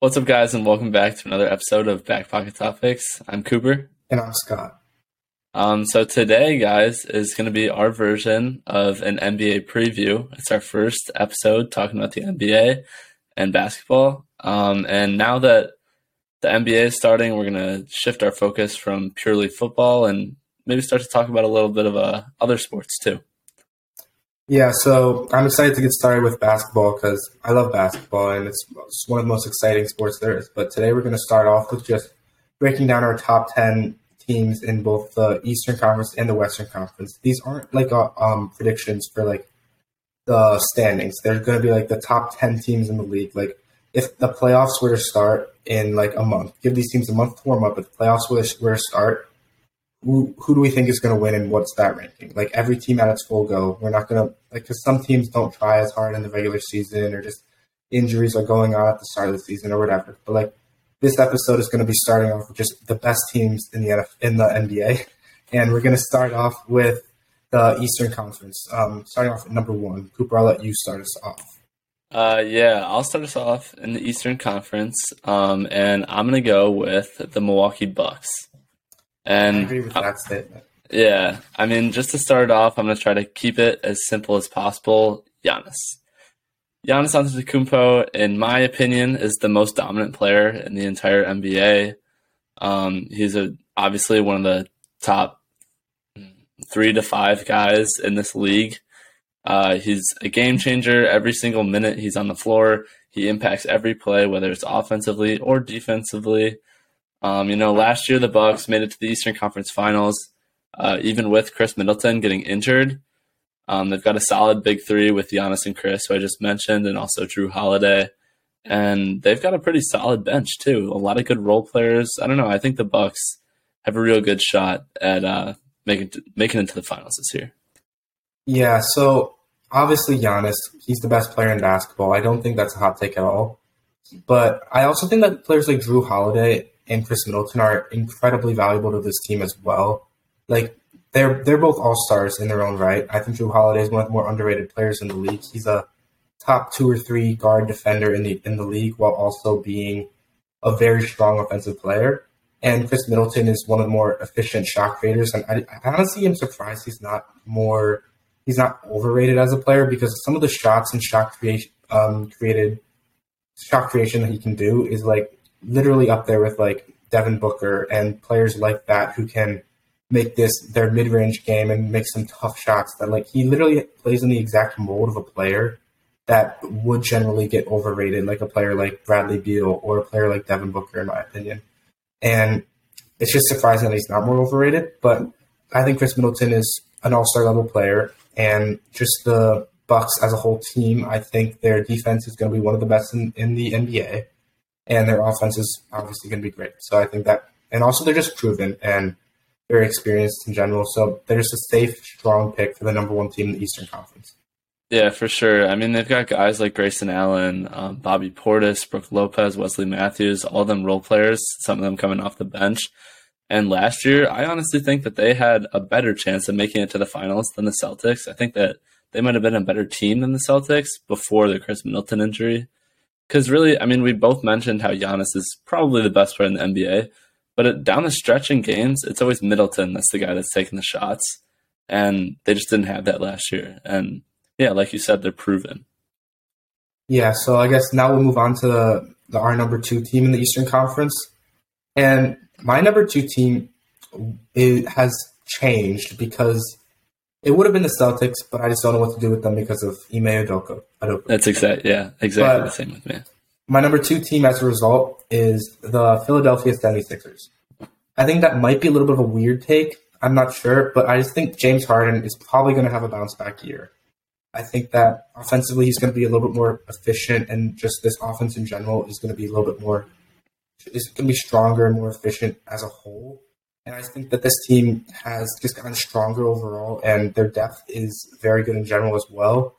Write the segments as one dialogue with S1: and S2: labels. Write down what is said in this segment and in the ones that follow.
S1: What's up, guys, and welcome back to another episode of Back Pocket Topics. I'm Cooper.
S2: And I'm Scott.
S1: Um, so today, guys, is going to be our version of an NBA preview. It's our first episode talking about the NBA and basketball. Um, and now that the NBA is starting, we're going to shift our focus from purely football and maybe start to talk about a little bit of uh, other sports too.
S2: Yeah, so I'm excited to get started with basketball because I love basketball and it's one of the most exciting sports there is. But today we're going to start off with just breaking down our top 10 teams in both the Eastern Conference and the Western Conference. These aren't like uh, um, predictions for like the standings. They're going to be like the top 10 teams in the league. Like if the playoffs were to start in like a month, give these teams a month to warm up, if the playoffs were to start, who, do we think is going to win and what's that ranking? Like every team at its full go. We're not going to like because some teams don't try as hard in the regular season or just injuries are going on at the start of the season or whatever. But like this episode is going to be starting off with just the best teams in the in the NBA, and we're going to start off with the Eastern Conference. Um, starting off at number one, Cooper, I'll let you start us off.
S1: Uh, yeah, I'll start us off in the Eastern Conference, um, and I'm going to go with the Milwaukee Bucks. And
S2: I agree with that statement.
S1: Yeah, I mean, just to start off, I'm going to try to keep it as simple as possible. Giannis. Giannis Antetokounmpo, in my opinion, is the most dominant player in the entire NBA. Um, he's a, obviously one of the top three to five guys in this league. Uh, he's a game changer every single minute he's on the floor. He impacts every play, whether it's offensively or defensively. Um, you know, last year the Bucks made it to the Eastern Conference Finals, uh, even with Khris Middleton getting injured. Um, they've got a solid big three with Giannis and Khris, who I just mentioned, and also Jrue Holiday. And they've got a pretty solid bench too. A lot of good role players. I don't know. I think the Bucks have a real good shot at uh, making making it to the finals this year.
S2: Yeah. So obviously Giannis, he's the best player in basketball. I don't think that's a hot take at all. But I also think that players like Jrue Holiday and Khris Middleton are incredibly valuable to this team as well. Like they're they're both all stars in their own right. I think Jrue Holiday is one of the more underrated players in the league. He's a top two or three guard defender in the in the league while also being a very strong offensive player. And Khris Middleton is one of the more efficient shot creators. And I, I honestly am surprised he's not more he's not overrated as a player because some of the shots and shot creation um, created shot creation that he can do is like literally up there with like Devin Booker and players like that who can make this their mid range game and make some tough shots that like he literally plays in the exact mold of a player that would generally get overrated, like a player like Bradley Beal or a player like Devin Booker, in my opinion. And it's just surprising that he's not more overrated. But I think Khris Middleton is an all star level player, and just the Bucks as a whole team, I think their defense is going to be one of the best in, in the NBA and their offense is obviously going to be great. So I think that, and also they're just proven and very experienced in general. So they're just a safe, strong pick for the number one team in the Eastern Conference.
S1: Yeah, for sure. I mean, they've got guys like Grayson Allen, um, Bobby Portis, Brook Lopez, Wesley Matthews, all them role players, some of them coming off the bench. And last year, I honestly think that they had a better chance of making it to the finals than the Celtics. I think that they might have been a better team than the Celtics before the Khris Middleton injury. Because really, I mean, we both mentioned how Giannis is probably the best player in the NBA, but it, down the stretch in games, it's always Middleton that's the guy that's taking the shots, and they just didn't have that last year. And yeah, like you said, they're proven.
S2: Yeah, so I guess now we'll move on to the, the our number two team in the Eastern Conference, and my number two team it has changed because it would have been the Celtics, but I just don't know what to do with them because of Ime Udoka.
S1: That's exact, yeah, exactly but the same with me.
S2: My number two team, as a result, is the Philadelphia 76ers. I think that might be a little bit of a weird take. I'm not sure, but I just think James Harden is probably going to have a bounce back year. I think that offensively he's going to be a little bit more efficient, and just this offense in general is going to be a little bit more. Is going to be stronger and more efficient as a whole. And I think that this team has just gotten stronger overall, and their depth is very good in general as well.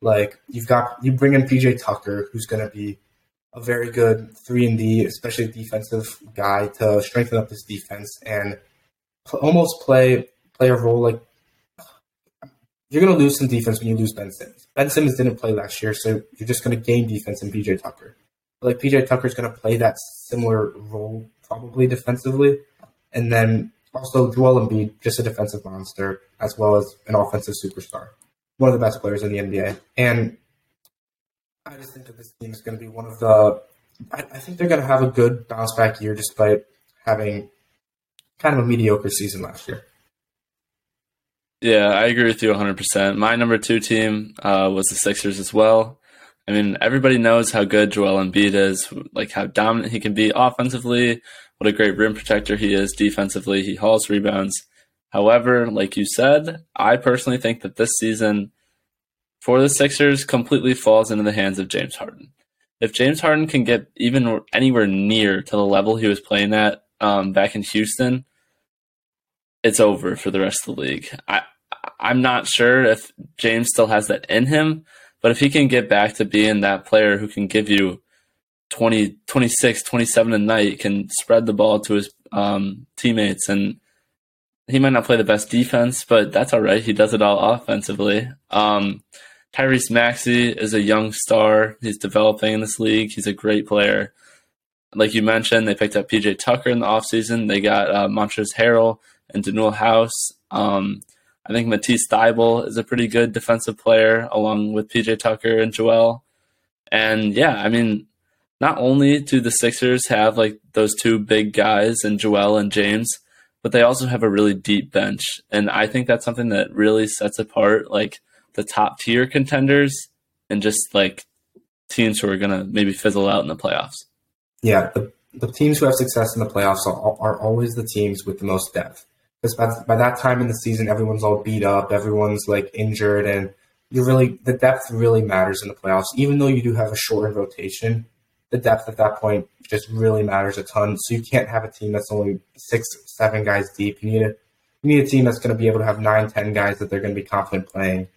S2: Like you've got you bring in PJ Tucker, who's going to be a very good three and D, especially defensive guy to strengthen up this defense and almost play play a role like you're going to lose some defense when you lose Ben Simmons. Ben Simmons didn't play last year, so you're just going to gain defense in PJ Tucker. like PJ Tucker's going to play that similar role probably defensively, and then also Joel Embiid, just a defensive monster as well as an offensive superstar, one of the best players in the NBA, and I just think that this team is going to be one of the. I, I think they're going to have a good bounce back year despite having kind of a mediocre season last year.
S1: Yeah, I agree with you 100%. My number two team uh, was the Sixers as well. I mean, everybody knows how good Joel Embiid is, like how dominant he can be offensively, what a great rim protector he is defensively. He hauls rebounds. However, like you said, I personally think that this season for the Sixers completely falls into the hands of James Harden. If James Harden can get even anywhere near to the level he was playing at um, back in Houston, it's over for the rest of the league. I I'm not sure if James still has that in him, but if he can get back to being that player who can give you 20, 26, 27 a night, can spread the ball to his um, teammates, and he might not play the best defense, but that's all right. He does it all offensively. Um, Tyrese Maxey is a young star. He's developing in this league. He's a great player. Like you mentioned, they picked up PJ Tucker in the offseason. They got uh, Montrezl Harrell and Danuel House. Um, I think Matisse Thybulle is a pretty good defensive player, along with PJ Tucker and Joel. And yeah, I mean, not only do the Sixers have like those two big guys and Joel and James, but they also have a really deep bench. And I think that's something that really sets apart like the top tier contenders and just like teams who are going to maybe fizzle out in the playoffs.
S2: Yeah, the, the teams who have success in the playoffs are, are always the teams with the most depth. Because by, by that time in the season, everyone's all beat up, everyone's like injured, and you really the depth really matters in the playoffs. Even though you do have a shortened rotation, the depth at that point just really matters a ton. So you can't have a team that's only six, seven guys deep. You need a you need a team that's going to be able to have nine, ten guys that they're going to be confident playing,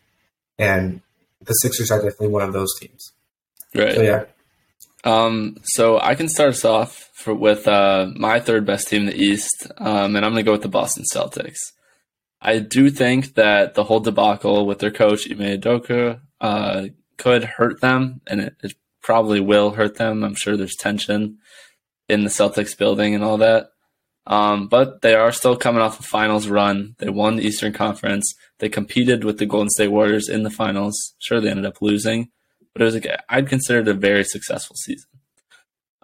S2: and the Sixers are definitely one of those teams.
S1: Right.
S2: So yeah.
S1: Um, so I can start us off for, with uh, my third best team in the East, um, and I'm going to go with the Boston Celtics. I do think that the whole debacle with their coach Ime Udoka uh, could hurt them, and it, it probably will hurt them. I'm sure there's tension in the Celtics building and all that. Um, but they are still coming off a finals run. They won the Eastern Conference. They competed with the Golden State Warriors in the finals. Sure, they ended up losing, but it was like I'd consider it a very successful season.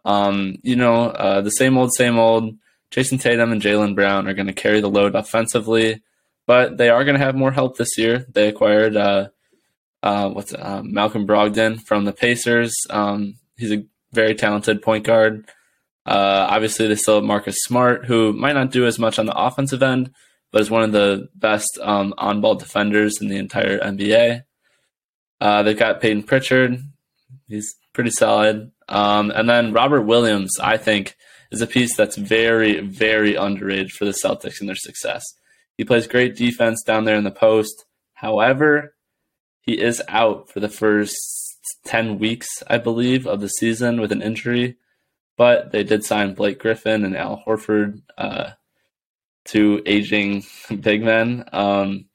S1: Um, you know, uh, the same old, same old. Jayson Tatum and Jaylen Brown are going to carry the load offensively, but they are going to have more help this year. They acquired uh, uh, what's uh, Malcolm Brogdon from the Pacers. Um, he's a very talented point guard. Uh, obviously, they still have Marcus Smart, who might not do as much on the offensive end, but is one of the best um, on-ball defenders in the entire NBA. Uh, they've got Payton Pritchard. He's pretty solid. Um, and then Robert Williams, I think, is a piece that's very, very underrated for the Celtics and their success. He plays great defense down there in the post. However, he is out for the first 10 weeks, I believe, of the season with an injury. But they did sign Blake Griffin and Al Horford, uh, two aging big men. Um,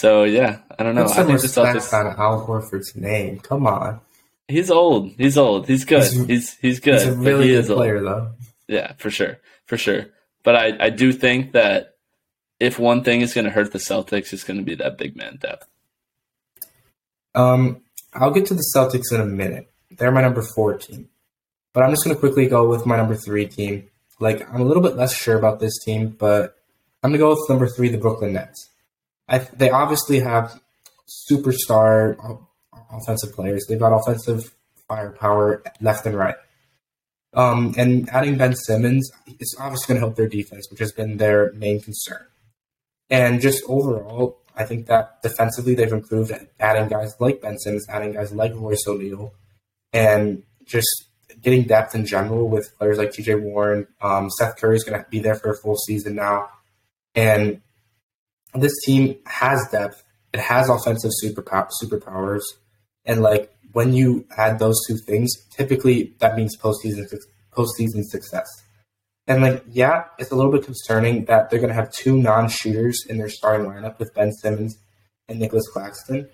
S1: so yeah, I don't know.
S2: Put
S1: I
S2: some
S1: think the Celtics.
S2: on Al Horford's name. Come on,
S1: He's old. He's old. He's good.
S2: He's-
S1: He's he's, good.
S2: he's a really
S1: he
S2: good
S1: is old.
S2: player, though.
S1: Yeah, for sure, for sure. But I I do think that if one thing is going to hurt the Celtics, it's going to be that big man depth.
S2: Um, I'll get to the Celtics in a minute. They're my number four team, but I'm just going to quickly go with my number three team. Like I'm a little bit less sure about this team, but I'm going to go with number three, the Brooklyn Nets. I, they obviously have superstar offensive players. They've got offensive firepower left and right. Um, and adding Ben Simmons is obviously going to help their defense, which has been their main concern. And just overall, I think that defensively they've improved adding guys like Ben Simmons, adding guys like Royce O'Neale, and just getting depth in general with players like TJ Warren. Um, Seth Curry is going to be there for a full season now. And this team has depth. It has offensive superpow- superpowers. And like when you add those two things, typically that means postseason postseason success. And like, yeah, it's a little bit concerning that they're going to have two non-shooters in their starting lineup with Ben Simmons and Nicolas Claxton.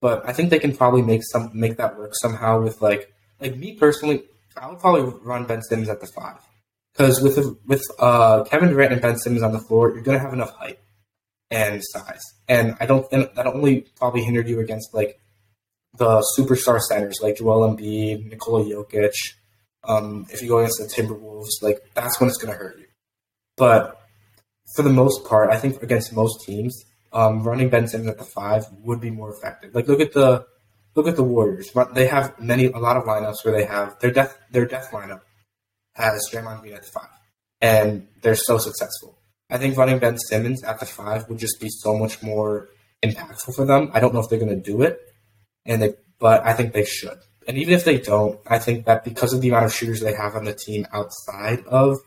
S2: But I think they can probably make some make that work somehow with like like me personally. I would probably run Ben Simmons at the five because with with uh, Kevin Durant and Ben Simmons on the floor, you're going to have enough height and size, and I don't and that only probably hindered you against like the superstar centers like Joel Embiid, Nikola Jokic. Um, if you go against the Timberwolves, like that's when it's going to hurt you. But for the most part, I think against most teams, um, running Ben Simmons at the five would be more effective. Like look at the look at the Warriors. They have many a lot of lineups where they have their death their death lineup has Draymond Green at the five, and they're so successful. I think running Ben Simmons at the five would just be so much more impactful for them. I don't know if they're going to do it, and they, but I think they should. And even if they don't, I think that because of the amount of shooters they have on the team outside of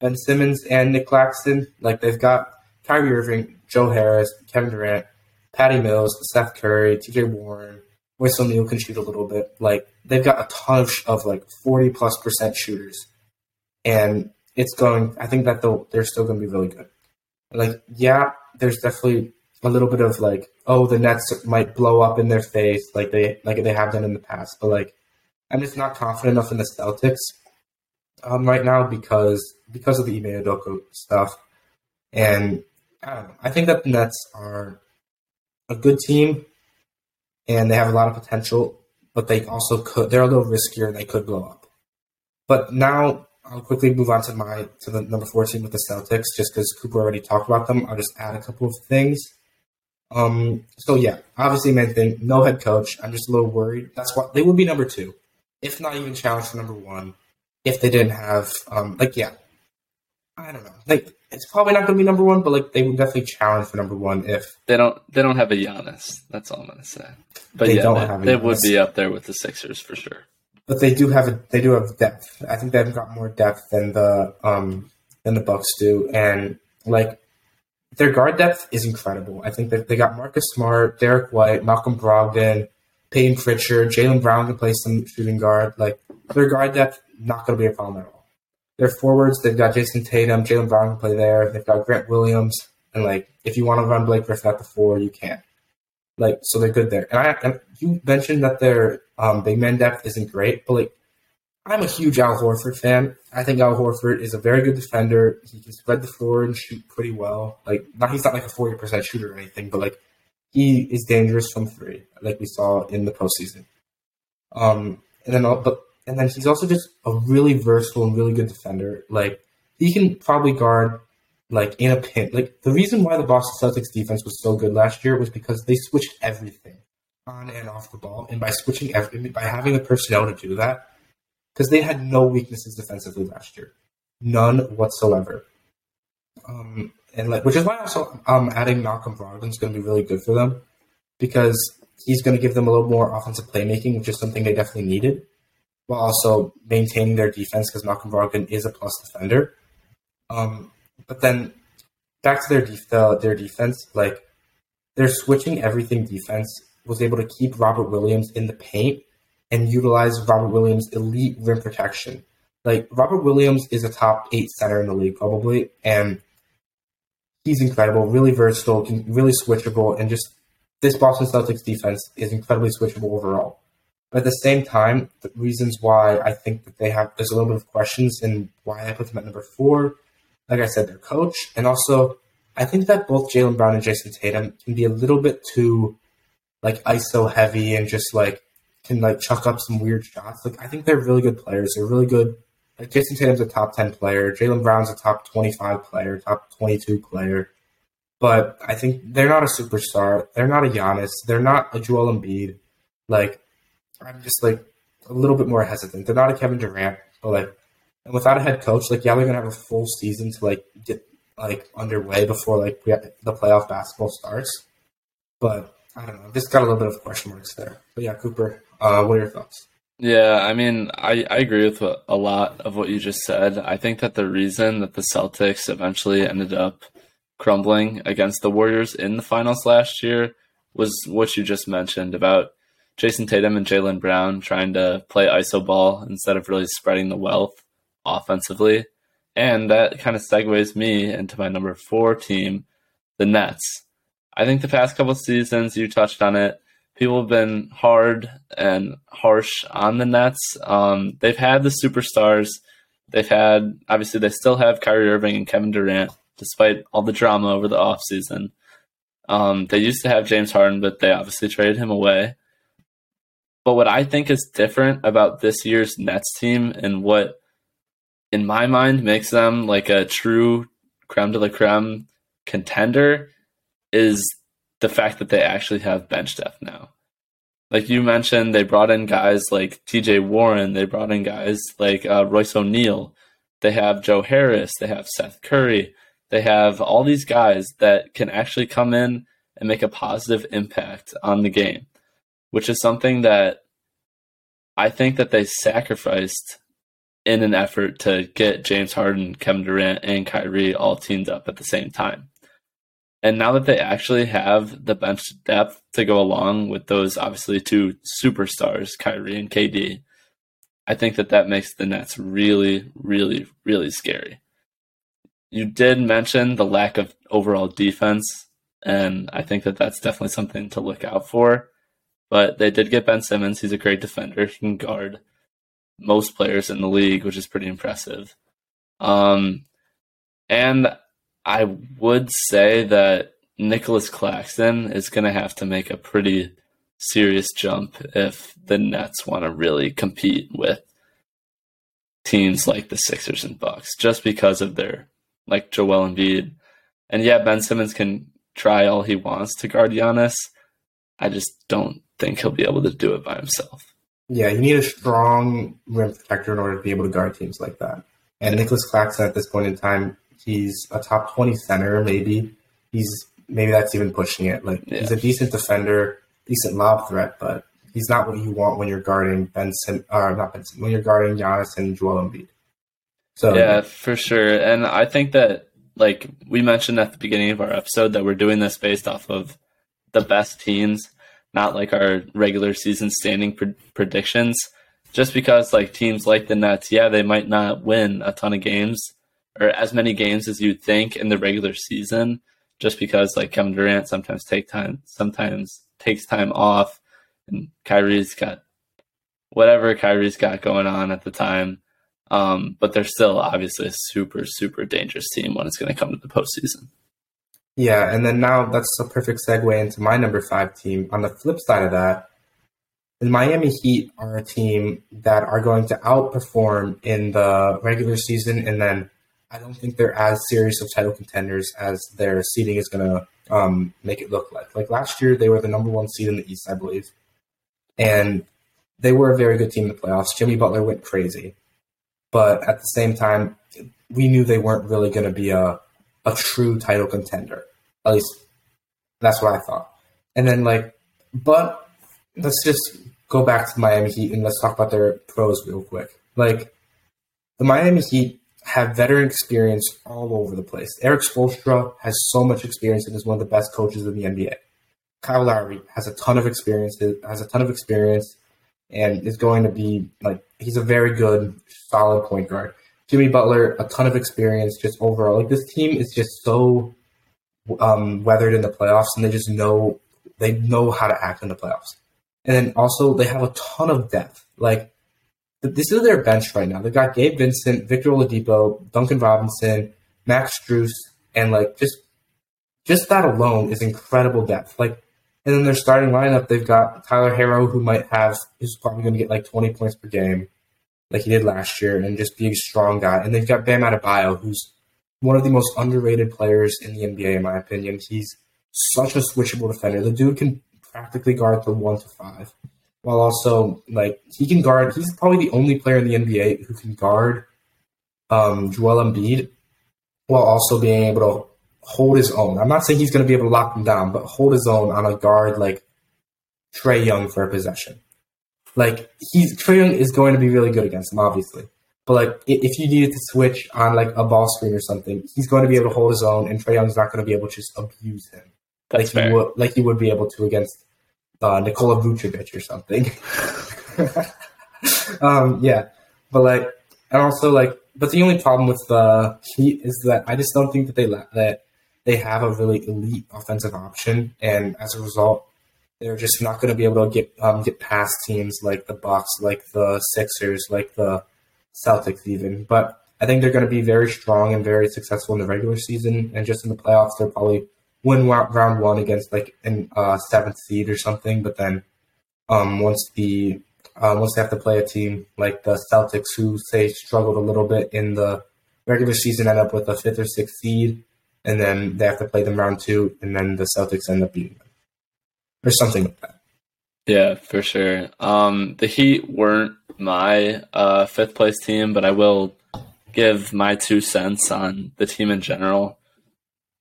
S2: Ben Simmons and Nic Claxton, like they've got Kyrie Irving, Joe Harris, Kevin Durant, Patty Mills, Seth Curry, T.J. Warren, Royce O'Neale can shoot a little bit. Like they've got a ton of, of like forty plus percent shooters, and it's going. I think that they'll they're still going to be really good. Like yeah, there's definitely a little bit of like oh the Nets might blow up in their face like they like they have done in the past, but like I'm just not confident enough in the Celtics um, right now because because of the Ime Udoka stuff, and I don't know. I think that the Nets are a good team, and they have a lot of potential, but they also could. They're a little riskier, and they could blow up. But now I'll quickly move on to my to the number four team with the Celtics, just because Cooper already talked about them. I'll just add a couple of things. Um. So yeah, obviously, main thing, no head coach. I'm just a little worried. That's why they would be number two, if not even challenged for number one, if they didn't have um like yeah, I don't know. Like it's probably not going to be number one, but like they would definitely challenge for number one if
S1: they don't. They don't have a Giannis. That's all I'm going to say. But they yeah, don't they, they would be up there with the Sixers for sure.
S2: But they do have a they do have depth. I think they've got more depth than the um than the Bucks do, and like their guard depth is incredible. I think that they got Marcus Smart, Derrick White, Malcolm Brogdon, Payton Pritchard, Jaylen Brown can play some shooting guard. Like their guard depth not going to be a problem at all. Their forwards, they've got Jayson Tatum, Jaylen Brown can play there. They've got Grant Williams, and like if you want to run Blake Griffin at the four, you can. Like so, they're good there. And I, and you mentioned that their um, big man depth isn't great, but like I'm a huge Al Horford fan. I think Al Horford is a very good defender. He can spread the floor and shoot pretty well. Like not he's not like a forty percent shooter or anything, but like he is dangerous from three, like we saw in the postseason. Um, and then but and then he's also just a really versatile and really good defender. Like he can probably guard like in a pin. Like the reason why the Boston Celtics defense was so good last year was because they switched everything on and off the ball, and by switching every by having the personnel to do that, because they had no weaknesses defensively last year, none whatsoever. Um, and like, which is why also um adding Malcolm Brogdon is going to be really good for them because he's going to give them a little more offensive playmaking, which is something they definitely needed while also maintaining their defense because Malcolm Brogdon is a plus defender. Um, but then back to their def- the, their defense, like their switching everything defense was able to keep Robert Williams in the paint and utilize Robert Williams' elite rim protection. Like Robert Williams is a top eight center in the league probably, and he's incredible, really versatile, really switchable, and just this Boston Celtics defense is incredibly switchable overall. But at the same time, the reasons why I think that they have there's a little bit of questions in why I put them at number four. Like I said, their coach, and also I think that both Jaylen Brown and Jayson Tatum can be a little bit too like ISO heavy and just like can like chuck up some weird shots. Like I think they're really good players. They're really good. Like Jayson Tatum's a top ten player. Jaylen Brown's a top twenty five player, top twenty two player. But I think they're not a superstar. They're not a Giannis. They're not a Joel Embiid. Like I'm just like a little bit more hesitant. They're not a Kevin Durant, but like, and without a head coach, like yeah, we're gonna have a full season to like get like underway before like the playoff basketball starts. But I don't know. Just got a little bit of question marks there. But yeah, Cooper, uh, what are your thoughts?
S1: Yeah, I mean, I, I agree with a lot of what you just said. I think that the reason that the Celtics eventually ended up crumbling against the Warriors in the finals last year was what you just mentioned about Jayson Tatum and Jaylen Brown trying to play iso ball instead of really spreading the wealth offensively. And that kind of segues me into my number four team, the Nets. I think the past couple seasons, you touched on it, people have been hard and harsh on the Nets. Um, they've had the superstars. They've had obviously they still have Kyrie Irving and Kevin Durant, despite all the drama over the offseason. Um, they used to have James Harden, but they obviously traded him away. But what I think is different about this year's Nets team and what, in my mind, makes them like a true creme de la creme contender is the fact that they actually have bench depth now. Like you mentioned, they brought in guys like TJ Warren, they brought in guys like uh, Royce O'Neale, they have Joe Harris, they have Seth Curry, they have all these guys that can actually come in and make a positive impact on the game, which is something that I think that they sacrificed in an effort to get James Harden, Kevin Durant, and Kyrie all teamed up at the same time. And now that they actually have the bench depth to go along with those obviously two superstars, Kyrie and KD, I think that that makes the Nets really, really, really scary. You did mention the lack of overall defense, and I think that that's definitely something to look out for. But they did get Ben Simmons. He's a great defender. He can guard most players in the league, which is pretty impressive. Um, and I would say that Nicolas Claxton is going to have to make a pretty serious jump if the Nets want to really compete with teams like the Sixers and Bucks, just because of their like Joel Embiid. And yeah, Ben Simmons can try all he wants to guard Giannis. I just don't think he'll be able to do it by himself.
S2: Yeah, you need a strong rim protector in order to be able to guard teams like that. And Nicolas Claxton at this point in time He's a top 20 center, maybe. He's maybe that's even pushing it. Like yeah. he's a decent defender, decent lob threat, but he's not what you want when you're guarding Benson or not Benson, when you're guarding Giannis and Joel Embiid.
S1: So Yeah, for sure. And I think that like we mentioned at the beginning of our episode that we're doing this based off of the best teams, not like our regular season standing pre- predictions. Just because like teams like the Nets, yeah, they might not win a ton of games, or as many games as you'd think in the regular season, just because like Kevin Durant sometimes take time, sometimes takes time off, and Kyrie's got whatever Kyrie's got going on at the time. Um, but they're still obviously a super, super dangerous team when it's going to come to the postseason.
S2: Yeah, and then now that's a perfect segue into my number five team. On the flip side of that, the Miami Heat are a team that are going to outperform in the regular season and then I don't think they're as serious of title contenders as their seeding is going to um, make it look like. Like last year, they were the number one seed in the East, I believe, and they were a very good team in the playoffs. Jimmy Butler went crazy, but at the same time, we knew they weren't really going to be a a true title contender. At least that's what I thought. And then like, but let's just go back to Miami Heat and let's talk about their pros real quick. Like the Miami Heat have veteran experience all over the place. Erik Spoelstra has so much experience and is one of the best coaches in the NBA. Kyle Lowry has a ton of experience, has a ton of experience, and is going to be like he's a very good, solid point guard. Jimmy Butler, a ton of experience, just overall. Like this team is just so um, weathered in the playoffs, and they just know they know how to act in the playoffs. And then also they have a ton of depth. Like this is their bench right now. They've got Gabe Vincent, Victor Oladipo, Duncan Robinson, Max Strus, and like just just that alone is incredible depth. Like, and then their starting lineup, they've got Tyler Herro, who might have is probably going to get like twenty points per game, like he did last year, and just be a strong guy. And they've got Bam Adebayo, who's one of the most underrated players in the NBA, in my opinion. He's such a switchable defender. The dude can practically guard the one to five while also like he can guard. He's probably the only player in the NBA who can guard um, Joel Embiid while also being able to hold his own. I'm not saying he's going to be able to lock him down, but hold his own on a guard like Trae Young for a possession. Like he's Trae Young is going to be really good against him, obviously. But like if you needed to switch on like a ball screen or something, he's going to be able to hold his own, and Trae Young's not going to be able to just abuse him That's like fair. he would like he would be able to against uh, Nikola Vucevic or something. um, yeah, but like, and also like, but the only problem with the Heat is that I just don't think that they la- that they have a really elite offensive option, and as a result, they're just not going to be able to get um, get past teams like the Bucks, like the Sixers, like the Celtics, even. But I think they're going to be very strong and very successful in the regular season, and just in the playoffs, they'll probably win round one against like an uh, seventh seed or something. But then um, once the uh, once they have to play a team like the Celtics, who say struggled a little bit in the regular season, end up with a fifth or sixth seed, and then they have to play them round two, and then the Celtics end up beating them or something like that.
S1: Yeah, for sure. Um, the Heat weren't my uh, fifth place team, but I will give my two cents on the team in general.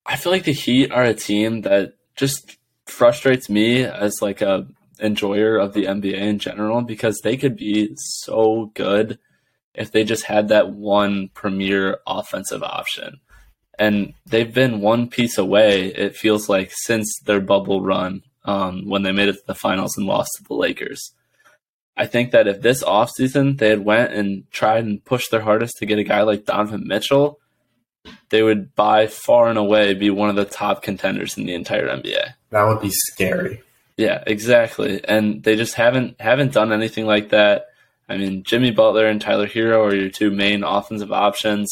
S1: I feel like the Heat are a team that just frustrates me as like a enjoyer of the NBA in general because they could be so good if they just had that one premier offensive option. And they've been one piece away, it feels like, since their bubble run um, when they made it to the finals and lost to the Lakers. I think that if this offseason they had went and tried and pushed their hardest to get a guy like Donovan Mitchell, they would by far and away be one of the top contenders in the entire NBA.
S2: That would be scary.
S1: Yeah, exactly. And they just haven't haven't done anything like that. I mean, Jimmy Butler and Tyler Herro are your two main offensive options.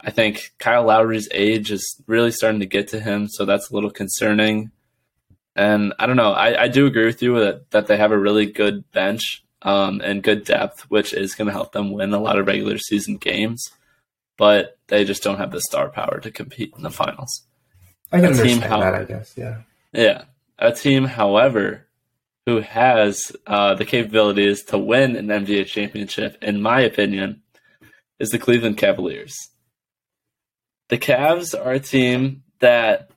S1: I think Kyle Lowry's age is really starting to get to him, so that's a little concerning. And I don't know. I, I do agree with you that, that they have a really good bench um, and good depth, which is going to help them win a lot of regular season games. But they just don't have the star power to compete in the finals.
S2: I can a understand how, that. I guess, yeah.
S1: Yeah, a team, however, who has uh, the capabilities to win an NBA championship, in my opinion, is the Cleveland Cavaliers. The Cavs are a team that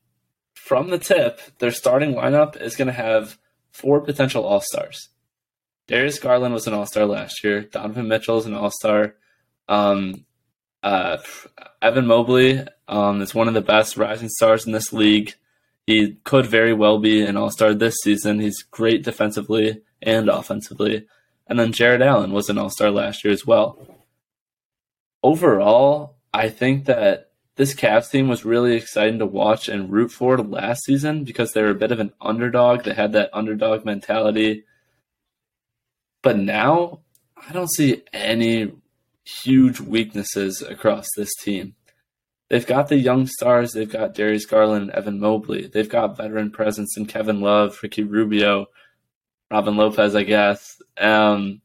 S1: from the tip, their starting lineup is going to have four potential All Stars. Darius Garland was an All Star last year. Donovan Mitchell is an All Star. Um, uh, Evan Mobley um, is one of the best rising stars in this league. He could very well be an All Star this season. He's great defensively and offensively. And then Jarrett Allen was an All Star last year as well. Overall, I think that this Cavs team was really exciting to watch and root for last season because they were a bit of an underdog. They had that underdog mentality. But now, I don't see any huge weaknesses across this team. They've got the young stars. They've got Darius Garland, Evan Mobley. They've got veteran presence in Kevin Love, Ricky Rubio, Robin Lopez, I guess. Um,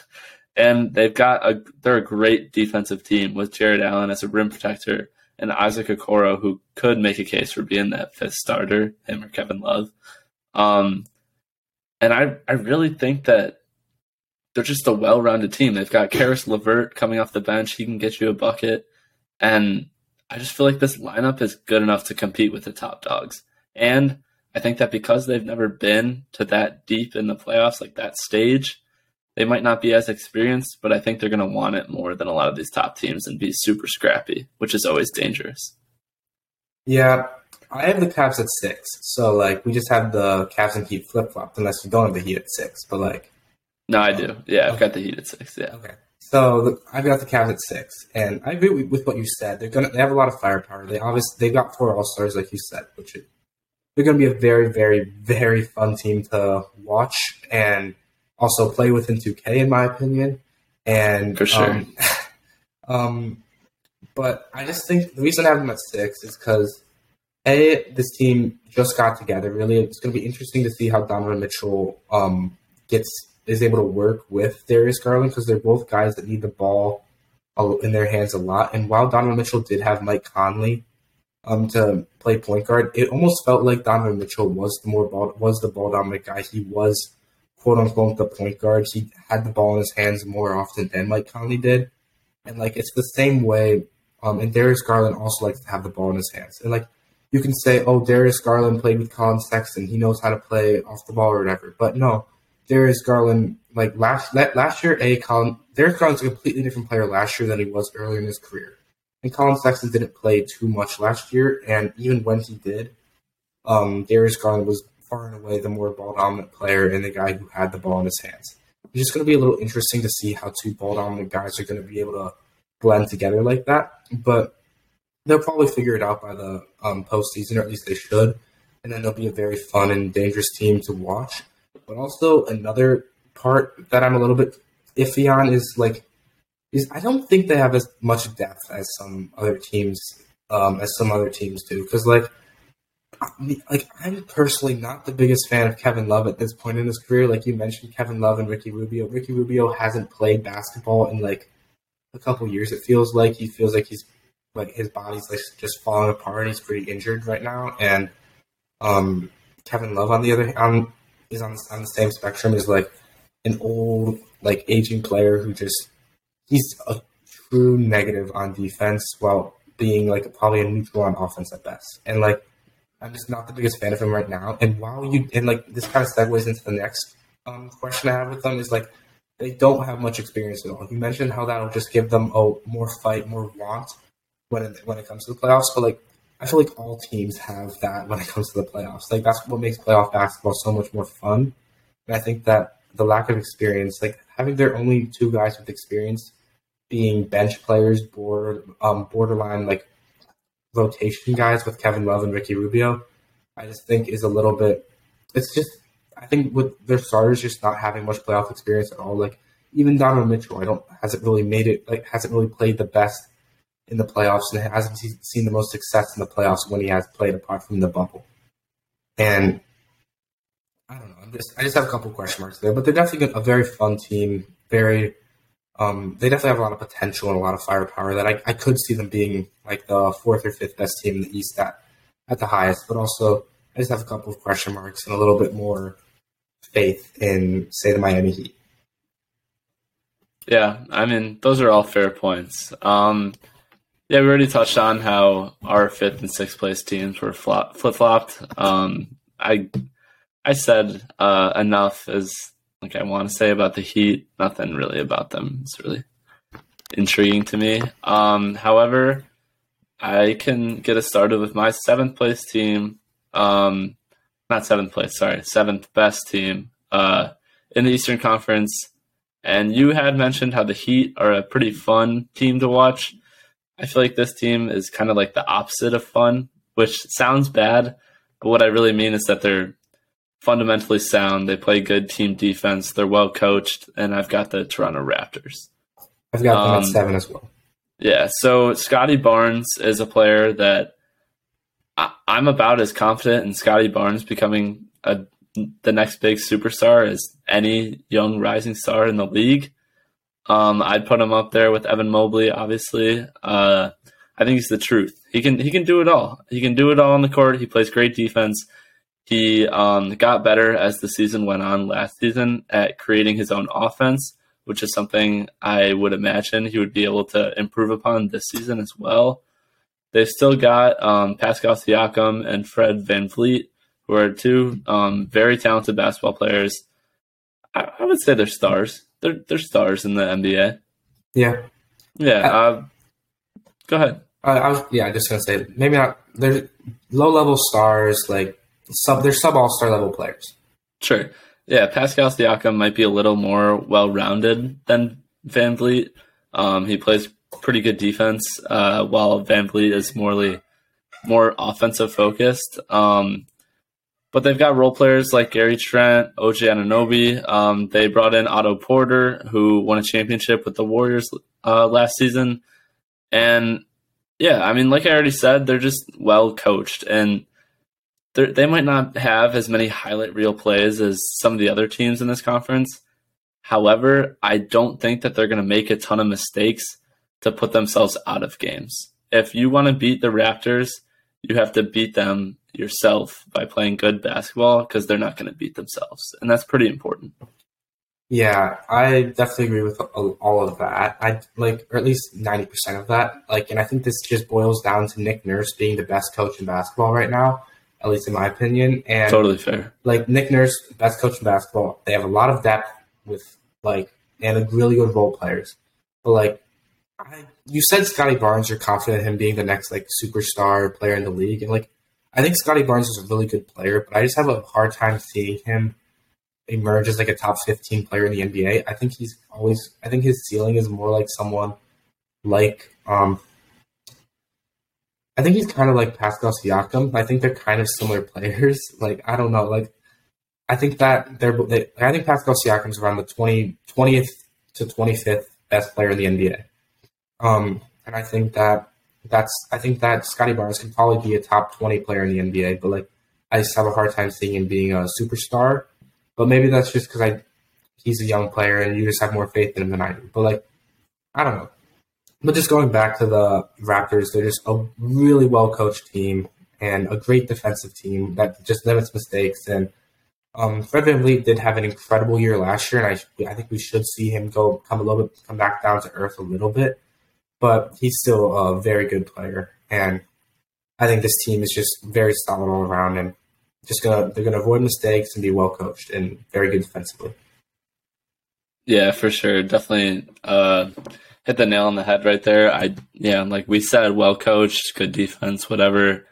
S1: and they've got a they're a great defensive team with Jarrett Allen as a rim protector and Isaac Okoro, who could make a case for being that fifth starter, him or Kevin Love. Um, and I, I really think that they're just a well-rounded team. They've got Caris LeVert coming off the bench; he can get you a bucket, and I just feel like this lineup is good enough to compete with the top dogs. And I think that because they've never been to that deep in the playoffs, like that stage, they might not be as experienced, but I think they're going to want it more than a lot of these top teams and be super scrappy, which is always dangerous.
S2: Yeah, I have the Cavs at six, so like we just have the Cavs and Heat flip flopped, unless you don't have the Heat at six. But like,
S1: no, I do. Yeah, I've got the Heat at six. Yeah.
S2: Okay. So the, I've got the Cavs at six, and I agree with, with, what you said. They're gonna they have a lot of firepower. They obviously they've got four All Stars, like you said, which is, they're gonna be a very, very, very fun team to watch and also play with in 2K, in my opinion. And
S1: for sure.
S2: Um, um, but I just think the reason I have them at six is because a this team just got together. Really, it's going to be interesting to see how Donovan Mitchell um, gets is able to work with Darius Garland because they're both guys that need the ball in their hands a lot. And while Donovan Mitchell did have Mike Conley um, to play point guard, it almost felt like Donovan Mitchell was the more ball was the ball dominant guy. He was quote unquote the point guard. He had the ball in his hands more often than Mike Conley did. And like it's the same way um and Darius Garland also likes to have the ball in his hands. And like you can say, Oh, Darius Garland played with Collin Sexton, he knows how to play off the ball or whatever. But no, Darius Garland like last last year, a Collin Darius Garland's a completely different player last year than he was earlier in his career. And Collin Sexton didn't play too much last year, and even when he did, um, Darius Garland was far and away the more ball dominant player and the guy who had the ball in his hands. It's just going to be a little interesting to see how two ball dominant guys are going to be able to blend together like that. But they'll probably figure it out by the um, postseason, or at least they should. and then they'll be a very fun and dangerous team to watch. But also another part that I'm a little bit iffy on is like is I don't think they have as much depth as some other teams um, as some other teams do because like I mean, like I'm personally not the biggest fan of Kevin Love at this point in his career. Like you mentioned, Kevin Love and Ricky Rubio. Ricky Rubio hasn't played basketball in like a couple years. It feels like he feels like he's like his body's like just falling apart. He's pretty injured right now, and um, Kevin Love on the other hand is on on the same spectrum as like an old like aging player who just he's a true negative on defense while being like probably a neutral on offense at best. And like I'm just not the biggest fan of him right now. And while you and like this kind of segues into the next um, question I have with them is like they don't have much experience at all. You mentioned how that'll just give them a more fight, more want when it, when it comes to the playoffs. But like I feel like all teams have that when it comes to the playoffs. Like that's what makes playoff basketball so much more fun. And I think that the lack of experience, like having their only two guys with experience being bench players, border, um, borderline like rotation guys with Kevin Love and Ricky Rubio, I just think is a little bit. It's just I think with their starters just not having much playoff experience at all. Like even Donovan Mitchell, I don't hasn't really made it like hasn't really played the best in the playoffs and hasn't seen the most success in the playoffs when he has played apart from the bubble. And I don't know. I'm just I just have a couple question marks there, but they're definitely a very fun team. Very, um, they definitely have a lot of potential and a lot of firepower. That I, I could see them being like the fourth or fifth best team in the East at at the highest. But also, I just have a couple of question marks and a little bit more faith in say the Miami Heat.
S1: Yeah, I mean those are all fair points. Um, yeah, we already touched on how our fifth and sixth place teams were flip flopped. Um, I I said uh, enough as like I want to say about the Heat. Nothing really about them. It's really intriguing to me. Um, however, I can get us started with my seventh place team. Um, not seventh place, sorry, seventh best team uh, in the Eastern Conference. And you had mentioned how the Heat are a pretty fun team to watch. I feel like this team is kind of like the opposite of fun, which sounds bad, but what I really mean is that they're fundamentally sound. They play good team defense. They're well coached, and I've got the Toronto Raptors.
S2: I've got them um, at seven as well.
S1: Yeah, so Scottie Barnes is a player that I, am about as confident in Scottie Barnes becoming a, the next big superstar as any young rising star in the league. Um, I'd put him up there with Evan Mobley, obviously. Uh, I think he's the truth. He can he can do it all. He can do it all on the court. He plays great defense. He um, got better as the season went on last season at creating his own offense, which is something I would imagine he would be able to improve upon this season as well. They've still got um, Pascal Siakam and Fred Van VanVleet, who are two um, very talented basketball players. I, I, would say they're stars. They're they're stars in the NBA.
S2: Yeah.
S1: Yeah. Uh, uh, go ahead.
S2: I was yeah, I just gonna say maybe not. They're low level stars like sub they're sub all star level players.
S1: Sure. Yeah, Pascal Siakam might be a little more well rounded than VanVleet. Um, he plays pretty good defense, uh, while VanVleet is morely more offensive focused. Um, but they've got role players like Gary Trent, OJ Anunoby. Um, they brought in Otto Porter, who won a championship with the Warriors uh, last season. And yeah, I mean, like I already said, they're just well coached. And they might not have as many highlight reel plays as some of the other teams in this conference. However, I don't think that they're going to make a ton of mistakes to put themselves out of games. If you want to beat the Raptors, you have to beat them yourself by playing good basketball because they're not going to beat themselves. And that's pretty important.
S2: Yeah, I definitely agree with all of that. I like, or at least 90% of that. Like, and I think this just boils down to Nick Nurse being the best coach in basketball right now at least in my opinion. And
S1: totally fair.
S2: Like Nick Nurse, best coach in basketball. They have a lot of depth with like and a really good role players. But like I, you said, Scottie Barnes, you're confident him being the next like superstar player in the league, and like I think Scottie Barnes is a really good player, but I just have a hard time seeing him emerge as like a top 15 player in the NBA. I think he's always I think his ceiling is more like someone like um I think he's kind of like Pascal Siakam. I think they're kind of similar players. Like I don't know, like I think that they're. They, I think Pascal Siakam's around the 20, 20th to twenty fifth best player in the NBA. Um, and I think that that's. I think that Scottie Barnes can probably be a top twenty player in the NBA, but like I just have a hard time seeing him being a superstar. But maybe that's just because I he's a young player and you just have more faith in him than I do. But like I don't know. But just going back to the Raptors, they're just a really well coached team and a great defensive team that just limits mistakes. And um, Fred VanVleet did have an incredible year last year, and I, I think we should see him go come a little bit, come back down to earth a little bit. But he's still a very good player, and I think this team is just very solid all around, and just gonna they're gonna avoid mistakes and be well coached and very good defensively.
S1: Yeah, for sure, definitely. Uh hit the nail on the head right there. I yeah, like we said, well coached, good defense, whatever.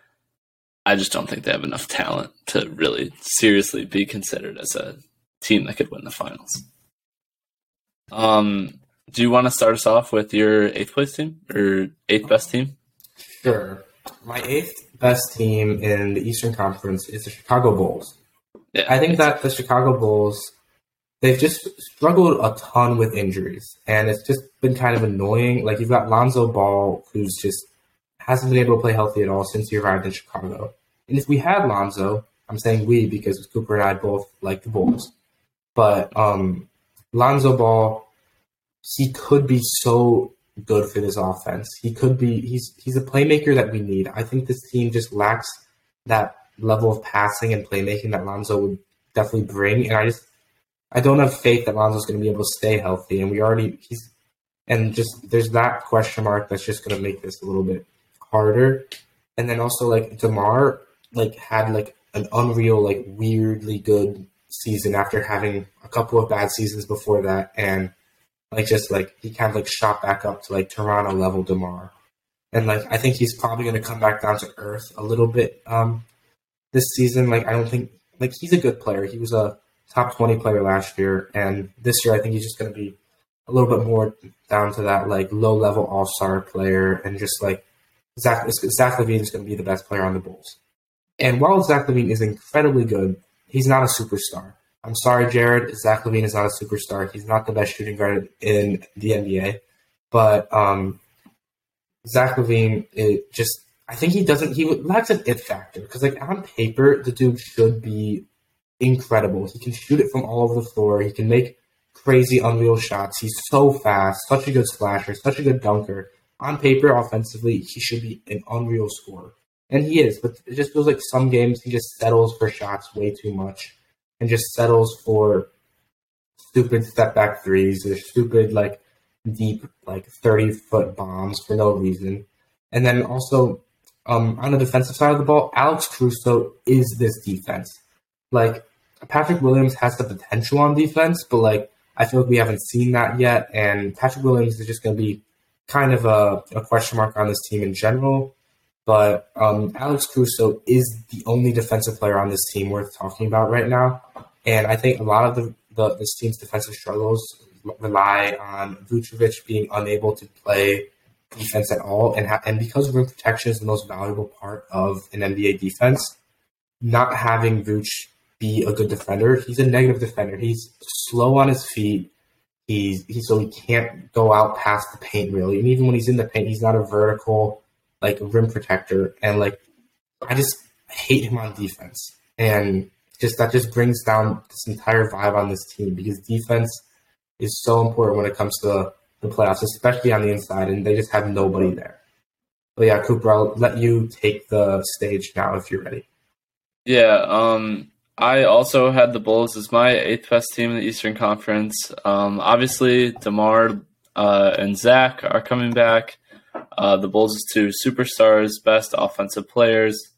S1: I just don't think they have enough talent to really seriously be considered as a team that could win the finals. Um, do you want to start us off with your eighth place team or eighth best team?
S2: Sure. My eighth best team in the Eastern Conference is the Chicago Bulls. Yeah, I think that the Chicago Bulls they've just struggled a ton with injuries, and it's just been kind of annoying. Like you've got Lonzo Ball, who's just hasn't been able to play healthy at all since he arrived in Chicago. And if we had Lonzo, I'm saying we because Cooper and I both like the Bulls, but um, Lonzo Ball, he could be so good for this offense. He could be. He's he's a playmaker that we need. I think this team just lacks that level of passing and playmaking that Lonzo would definitely bring, and I just I don't have faith that Lonzo's going to be able to stay healthy, and we already he's and just there's that question mark that's just going to make this a little bit harder. And then also like Demar like had like an unreal like weirdly good season after having a couple of bad seasons before that, and like just like he kind of like shot back up to like Toronto level Demar, and like I think he's probably going to come back down to earth a little bit um this season. Like I don't think like he's a good player. He was a top 20 player last year. And this year, I think he's just going to be a little bit more down to that like low level all star player and just like Zach, Zach LaVine is going to be the best player on the Bulls. And while Zach LaVine is incredibly good, he's not a superstar. I'm sorry, Jared. Zach LaVine is not a superstar. He's not the best shooting guard in the NBA. But um, Zach LaVine it just I think he doesn't. He lacks an it factor because, like on paper, the dude should be incredible. He can shoot it from all over the floor. He can make crazy, unreal shots. He's so fast, such a good splasher, such a good dunker. On paper, offensively, he should be an unreal scorer. And he is, but it just feels like some games he just settles for shots way too much and just settles for stupid step back threes or stupid, like, deep, like 30 foot bombs for no reason. And then also, um, on the defensive side of the ball, Alex Caruso is this defense like Patrick Williams has the potential on defense, but like I feel like we haven't seen that yet. And Patrick Williams is just going to be kind of a, a, question mark on this team in general. But um, Alex Caruso is the only defensive player on this team worth talking about right now. And I think a lot of the, the this team's defensive struggles rely on Vucevic being unable to play defense at all. And, ha- and because rim protection is the most valuable part of an NBA defense, not having Vuce be a good defender. He's a negative defender. He's slow on his feet. He's he so he can't go out past the paint really. And even when he's in the paint, he's not a vertical like a rim protector. And like I just hate him on defense. And just that just brings down this entire vibe on this team because defense is so important when it comes to the playoffs, especially on the inside, and they just have nobody there. But yeah, Cooper, I'll let you take the stage now if you're ready.
S1: Yeah, um, I also had the Bulls as my eighth best team in the Eastern Conference. Um, obviously, Demar uh, and Zach are coming back. Uh, the Bulls' two superstars, best offensive players.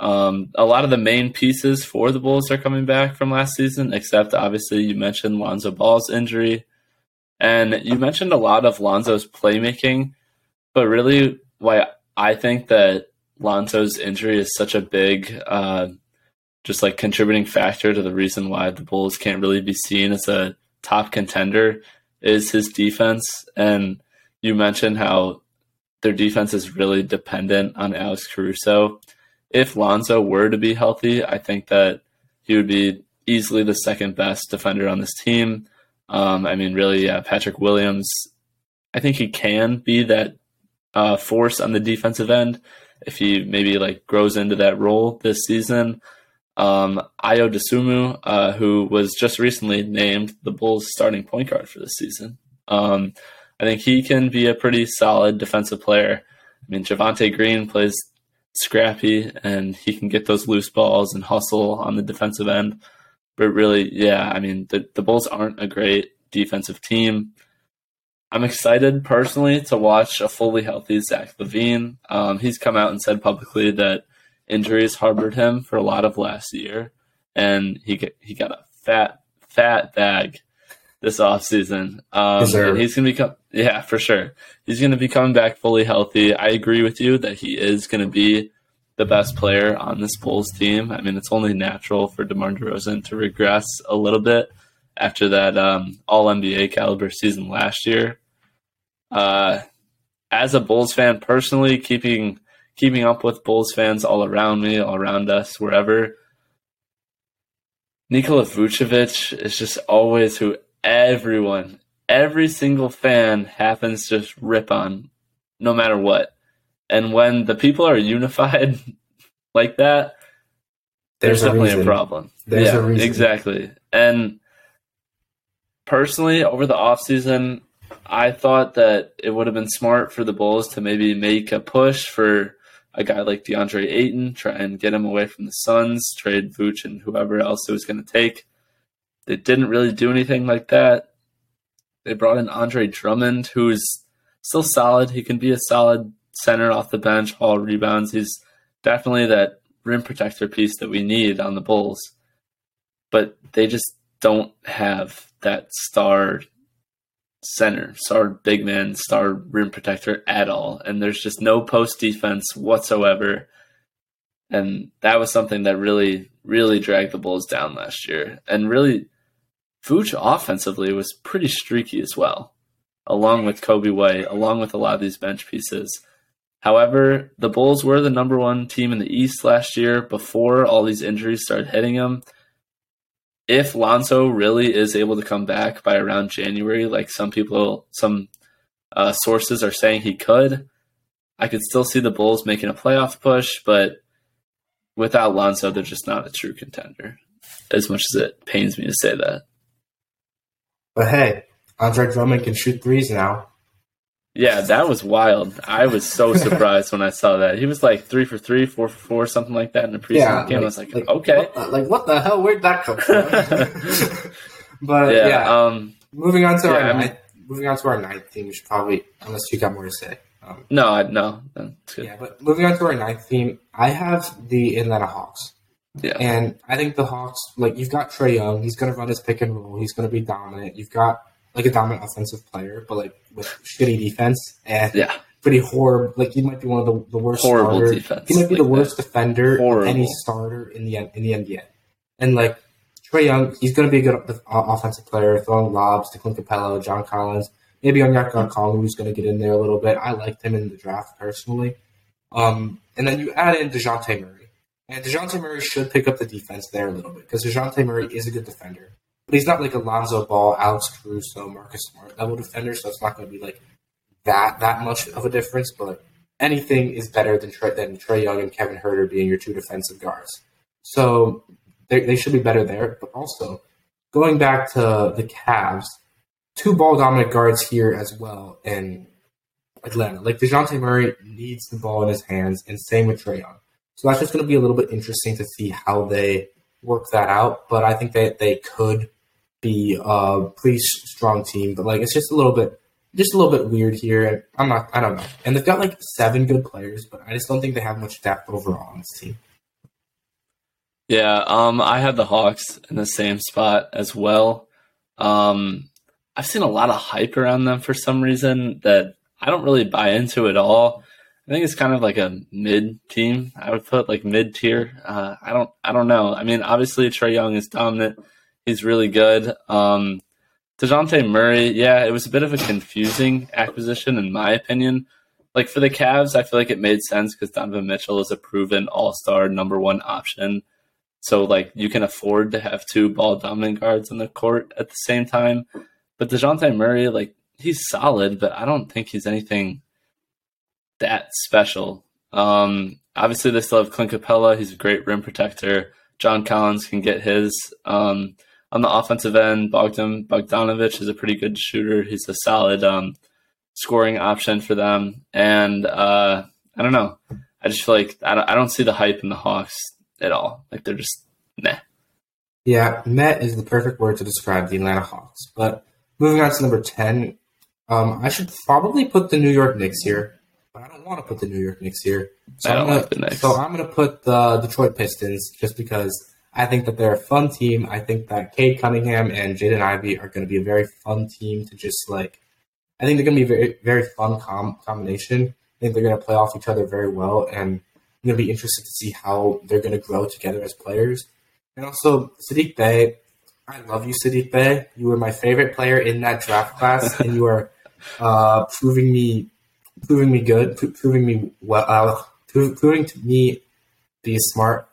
S1: Um, a lot of the main pieces for the Bulls are coming back from last season, except obviously you mentioned Lonzo Ball's injury. And you mentioned a lot of Lonzo's playmaking, but really, why I think that Lonzo's injury is such a big uh, just like contributing factor to the reason why the Bulls can't really be seen as a top contender is his defense. And you mentioned how their defense is really dependent on Alex Caruso. If Lonzo were to be healthy, I think that he would be easily the second best defender on this team. Um, I mean, really, yeah, Patrick Williams. I think he can be that uh, force on the defensive end if he maybe like grows into that role this season. Um, Dosunmu, uh, who was just recently named the Bulls' starting point guard for this season. Um, I think he can be a pretty solid defensive player. I mean, Javonte Green plays scrappy and he can get those loose balls and hustle on the defensive end. But really, yeah, I mean, the, the Bulls aren't a great defensive team. I'm excited personally to watch a fully healthy Zach LaVine. Um, he's come out and said publicly that injuries harbored him for a lot of last year, and he get, he got a fat fat bag this offseason. Um, and he's gonna become yeah for sure. He's gonna be coming back fully healthy. I agree with you that he is gonna be the best player on this Bulls team. I mean, it's only natural for DeMar DeRozan to regress a little bit after that um, All NBA caliber season last year. Uh, as a Bulls fan, personally, keeping keeping up with Bulls fans all around me, all around us, wherever. Nikola Vucevic is just always who everyone, every single fan happens to rip on, no matter what. And when the people are unified like that, there's, there's a definitely reason. a problem. There's yeah, a reason. exactly. And personally, over the off season, I thought that it would have been smart for the Bulls to maybe make a push for a guy like DeAndre Ayton, try and get him away from the Suns, trade Vooch and whoever else it was going to take. They didn't really do anything like that. They brought in Andre Drummond, who's still solid. He can be a solid center off the bench, haul rebounds. He's definitely that rim protector piece that we need on the Bulls. But they just don't have that star center, star big man, star rim protector at all. And there's just no post defense whatsoever. And that was something that really, really dragged the Bulls down last year. And really, Vooch offensively was pretty streaky as well, along with Coby White, along with a lot of these bench pieces. However, the Bulls were the number one team in the East last year before all these injuries started hitting them if Lonzo really is able to come back by around January, like some people, some uh, sources are saying he could, I could still see the Bulls making a playoff push, but without Lonzo, they're just not a true contender. As much as it pains me to say that.
S2: But hey, Andre Drummond can shoot threes now.
S1: Yeah, that was wild. I was so surprised when I saw that. He was like three for three, four for four, something like that in the preseason yeah, game. Like, I was like, like okay.
S2: What the, like, what the hell? Where'd that come from? but yeah, yeah, um, moving on to yeah, our I mean, ninth, moving on to our ninth team, we should probably, unless you got more to say.
S1: Um, no, I, no.
S2: Yeah, but moving on to our ninth team, I have the Atlanta Hawks. Yeah. And I think the Hawks, like, you've got Trae Young. He's going to run his pick and roll. He's going to be dominant. You've got like a dominant offensive player, but like with shitty defense and
S1: yeah.
S2: pretty horrible. Like he might be one of the, the worst horrible starter. defense. He might be like the worst that. defender horrible. of any starter in the in the NBA. And like Trae Young, he's going to be a good offensive player, throwing lobs to Clint Capela, John Collins, maybe Onyeka Okongwu, who's going to get in there a little bit. I liked him in the draft personally. Um, and then you add in Dejounte Murray. And Dejounte Murray should pick up the defense there a little bit because Dejounte Murray is a good defender. But he's not like Alonzo Ball, Alex Caruso, Marcus Smart level defender, so it's not going to be like that that much of a difference. But anything is better than Trae, than Trae Young and Kevin Huerter being your two defensive guards. So they, they should be better there. But also going back to the Cavs, two ball dominant guards here as well in Atlanta. Like Dejounte Murray needs the ball in his hands, and same with Trae Young. So that's just going to be a little bit interesting to see how they work that out. But I think that they could be a pretty strong team. But like, it's just a little bit, just a little bit weird here. I'm not, I don't know. And they've got like seven good players, but I just don't think they have much depth overall on this team.
S1: Yeah, um, I had the Hawks in the same spot as well. Um, I've seen a lot of hype around them for some reason that I don't really buy into at all. I think it's kind of like a mid team. I would put like mid tier. Uh, I don't. I don't know. I mean, obviously Trae Young is dominant. He's really good. Um, Dejounte Murray, yeah, it was a bit of a confusing acquisition in my opinion, like for the Cavs, I feel like it made sense because Donovan Mitchell is a proven All Star number one option. So like you can afford to have two ball dominant guards on the court at the same time. But Dejounte Murray, like he's solid, but I don't think he's anything that special. Um, obviously, they still have Clint Capela. He's a great rim protector. John Collins can get his. Um, on the offensive end, Bogdan Bogdanovic is a pretty good shooter. He's a solid um, scoring option for them. And uh, I don't know. I just feel like I don't, I don't see the hype in the Hawks at all. Like they're just meh.
S2: Yeah, meh is the perfect word to describe the Atlanta Hawks. But moving on to number 10, um, I should probably put the New York Knicks here, but I don't want to put the New York Knicks here. So
S1: I don't
S2: am
S1: like the Knicks.
S2: So I'm going to put the Detroit Pistons just because I think that they're a fun team. I think that Cade Cunningham and Jaden Ivey are going to be a very fun team to just like. I think they're going to be a very very fun com- combination. I think they're going to play off each other very well, and I'm going to be interested to see how they're going to grow together as players. And also Saddiq Bey, I love you, Saddiq Bey. You were my favorite player in that draft class, and you are uh, proving me proving me good, proving me well, uh, proving to me be a smart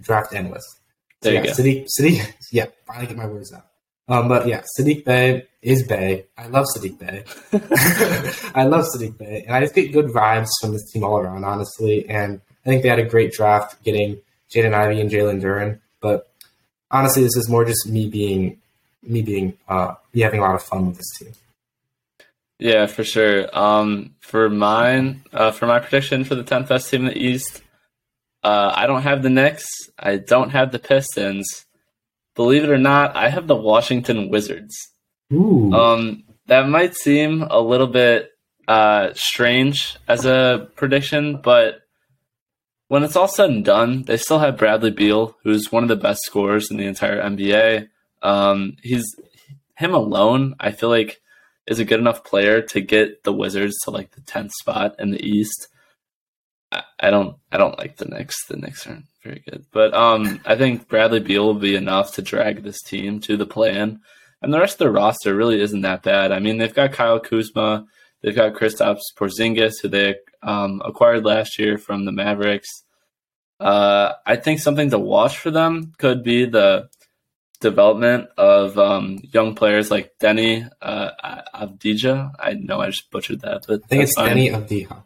S2: draft analyst.
S1: There
S2: yeah,
S1: you go.
S2: Saddiq, Saddiq, yeah, finally get my words out. Um, but yeah, Saddiq Bey is Bey. I love Saddiq Bey. I love Saddiq Bey, and I just get good vibes from this team all around, honestly. And I think they had a great draft getting Jaden Ivey and Jalen Duren. But honestly, this is more just me being me being uh, me having a lot of fun with this team.
S1: Yeah, for sure. Um, for mine, uh, for my prediction for the 10th best team in the East, uh, I don't have the Knicks. I don't have the Pistons. Believe it or not, I have the Washington Wizards.
S2: Ooh.
S1: Um, that might seem a little bit uh, strange as a prediction, but when it's all said and done, they still have Bradley Beal, who's one of the best scorers in the entire NBA. Um, he's him alone. I feel like is a good enough player to get the Wizards to like the tenth spot in the East. I, I don't I don't like the Knicks. The Knicks aren't very good, but um, I think Bradley Beal will be enough to drag this team to the play-in, and the rest of the roster really isn't that bad. I mean, they've got Kyle Kuzma, they've got Kristaps Porzingis, who they um, acquired last year from the Mavericks. Uh, I think something to watch for them could be the development of um, young players like Deni uh, Avdija. I know I just butchered that, but
S2: I think it's fine. Deni Avdija.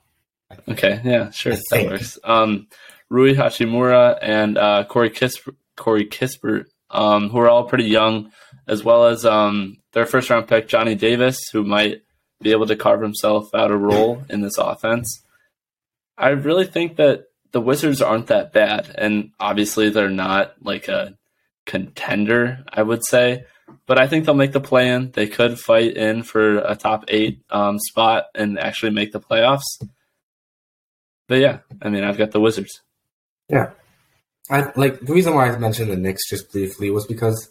S1: Okay, yeah, sure, I that works. Um, Rui Hachimura and uh, Corey Kispert, Corey Kispert um, who are all pretty young, as well as um, their first round pick Johnny Davis, who might be able to carve himself out a role in this offense. I really think that the Wizards aren't that bad, and obviously they're not like a contender, I would say. But I think they'll make the play in. They could fight in for a top eight um, spot and actually make the playoffs. But yeah, I mean, I've got the Wizards.
S2: Yeah, I like the reason why I mentioned the Knicks just briefly was because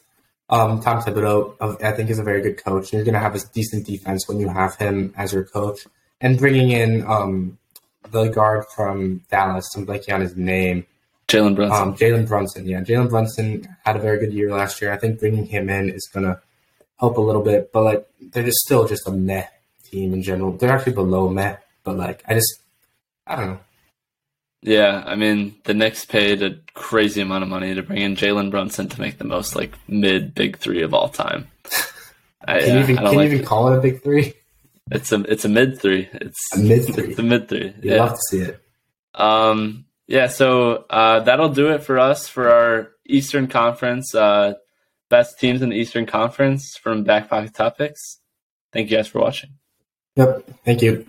S2: um, Tom Thibodeau, I think, is a very good coach. You're going to have a decent defense when you have him as your coach, and bringing in um, the guard from Dallas. I'm blanking on his name.
S1: Jalen Brunson.
S2: Um, Jalen Brunson, yeah. Jalen Brunson had a very good year last year. I think bringing him in is going to help a little bit, but like they're just still just a meh team in general. They're actually below meh, but like I just, I don't know.
S1: Yeah, I mean the Knicks paid a crazy amount of money to bring in Jalen Brunson to make the most like mid big three of all time.
S2: I, can you even, can like you even call it a big three?
S1: It's a it's a mid three. It's
S2: a mid three.
S1: It's a mid three.
S2: You yeah. love to see it.
S1: Um. Yeah. So uh, that'll do it for us for our Eastern Conference uh, best teams in the Eastern Conference from Back Pocket Topics. Thank you guys for watching.
S2: Yep. Thank you.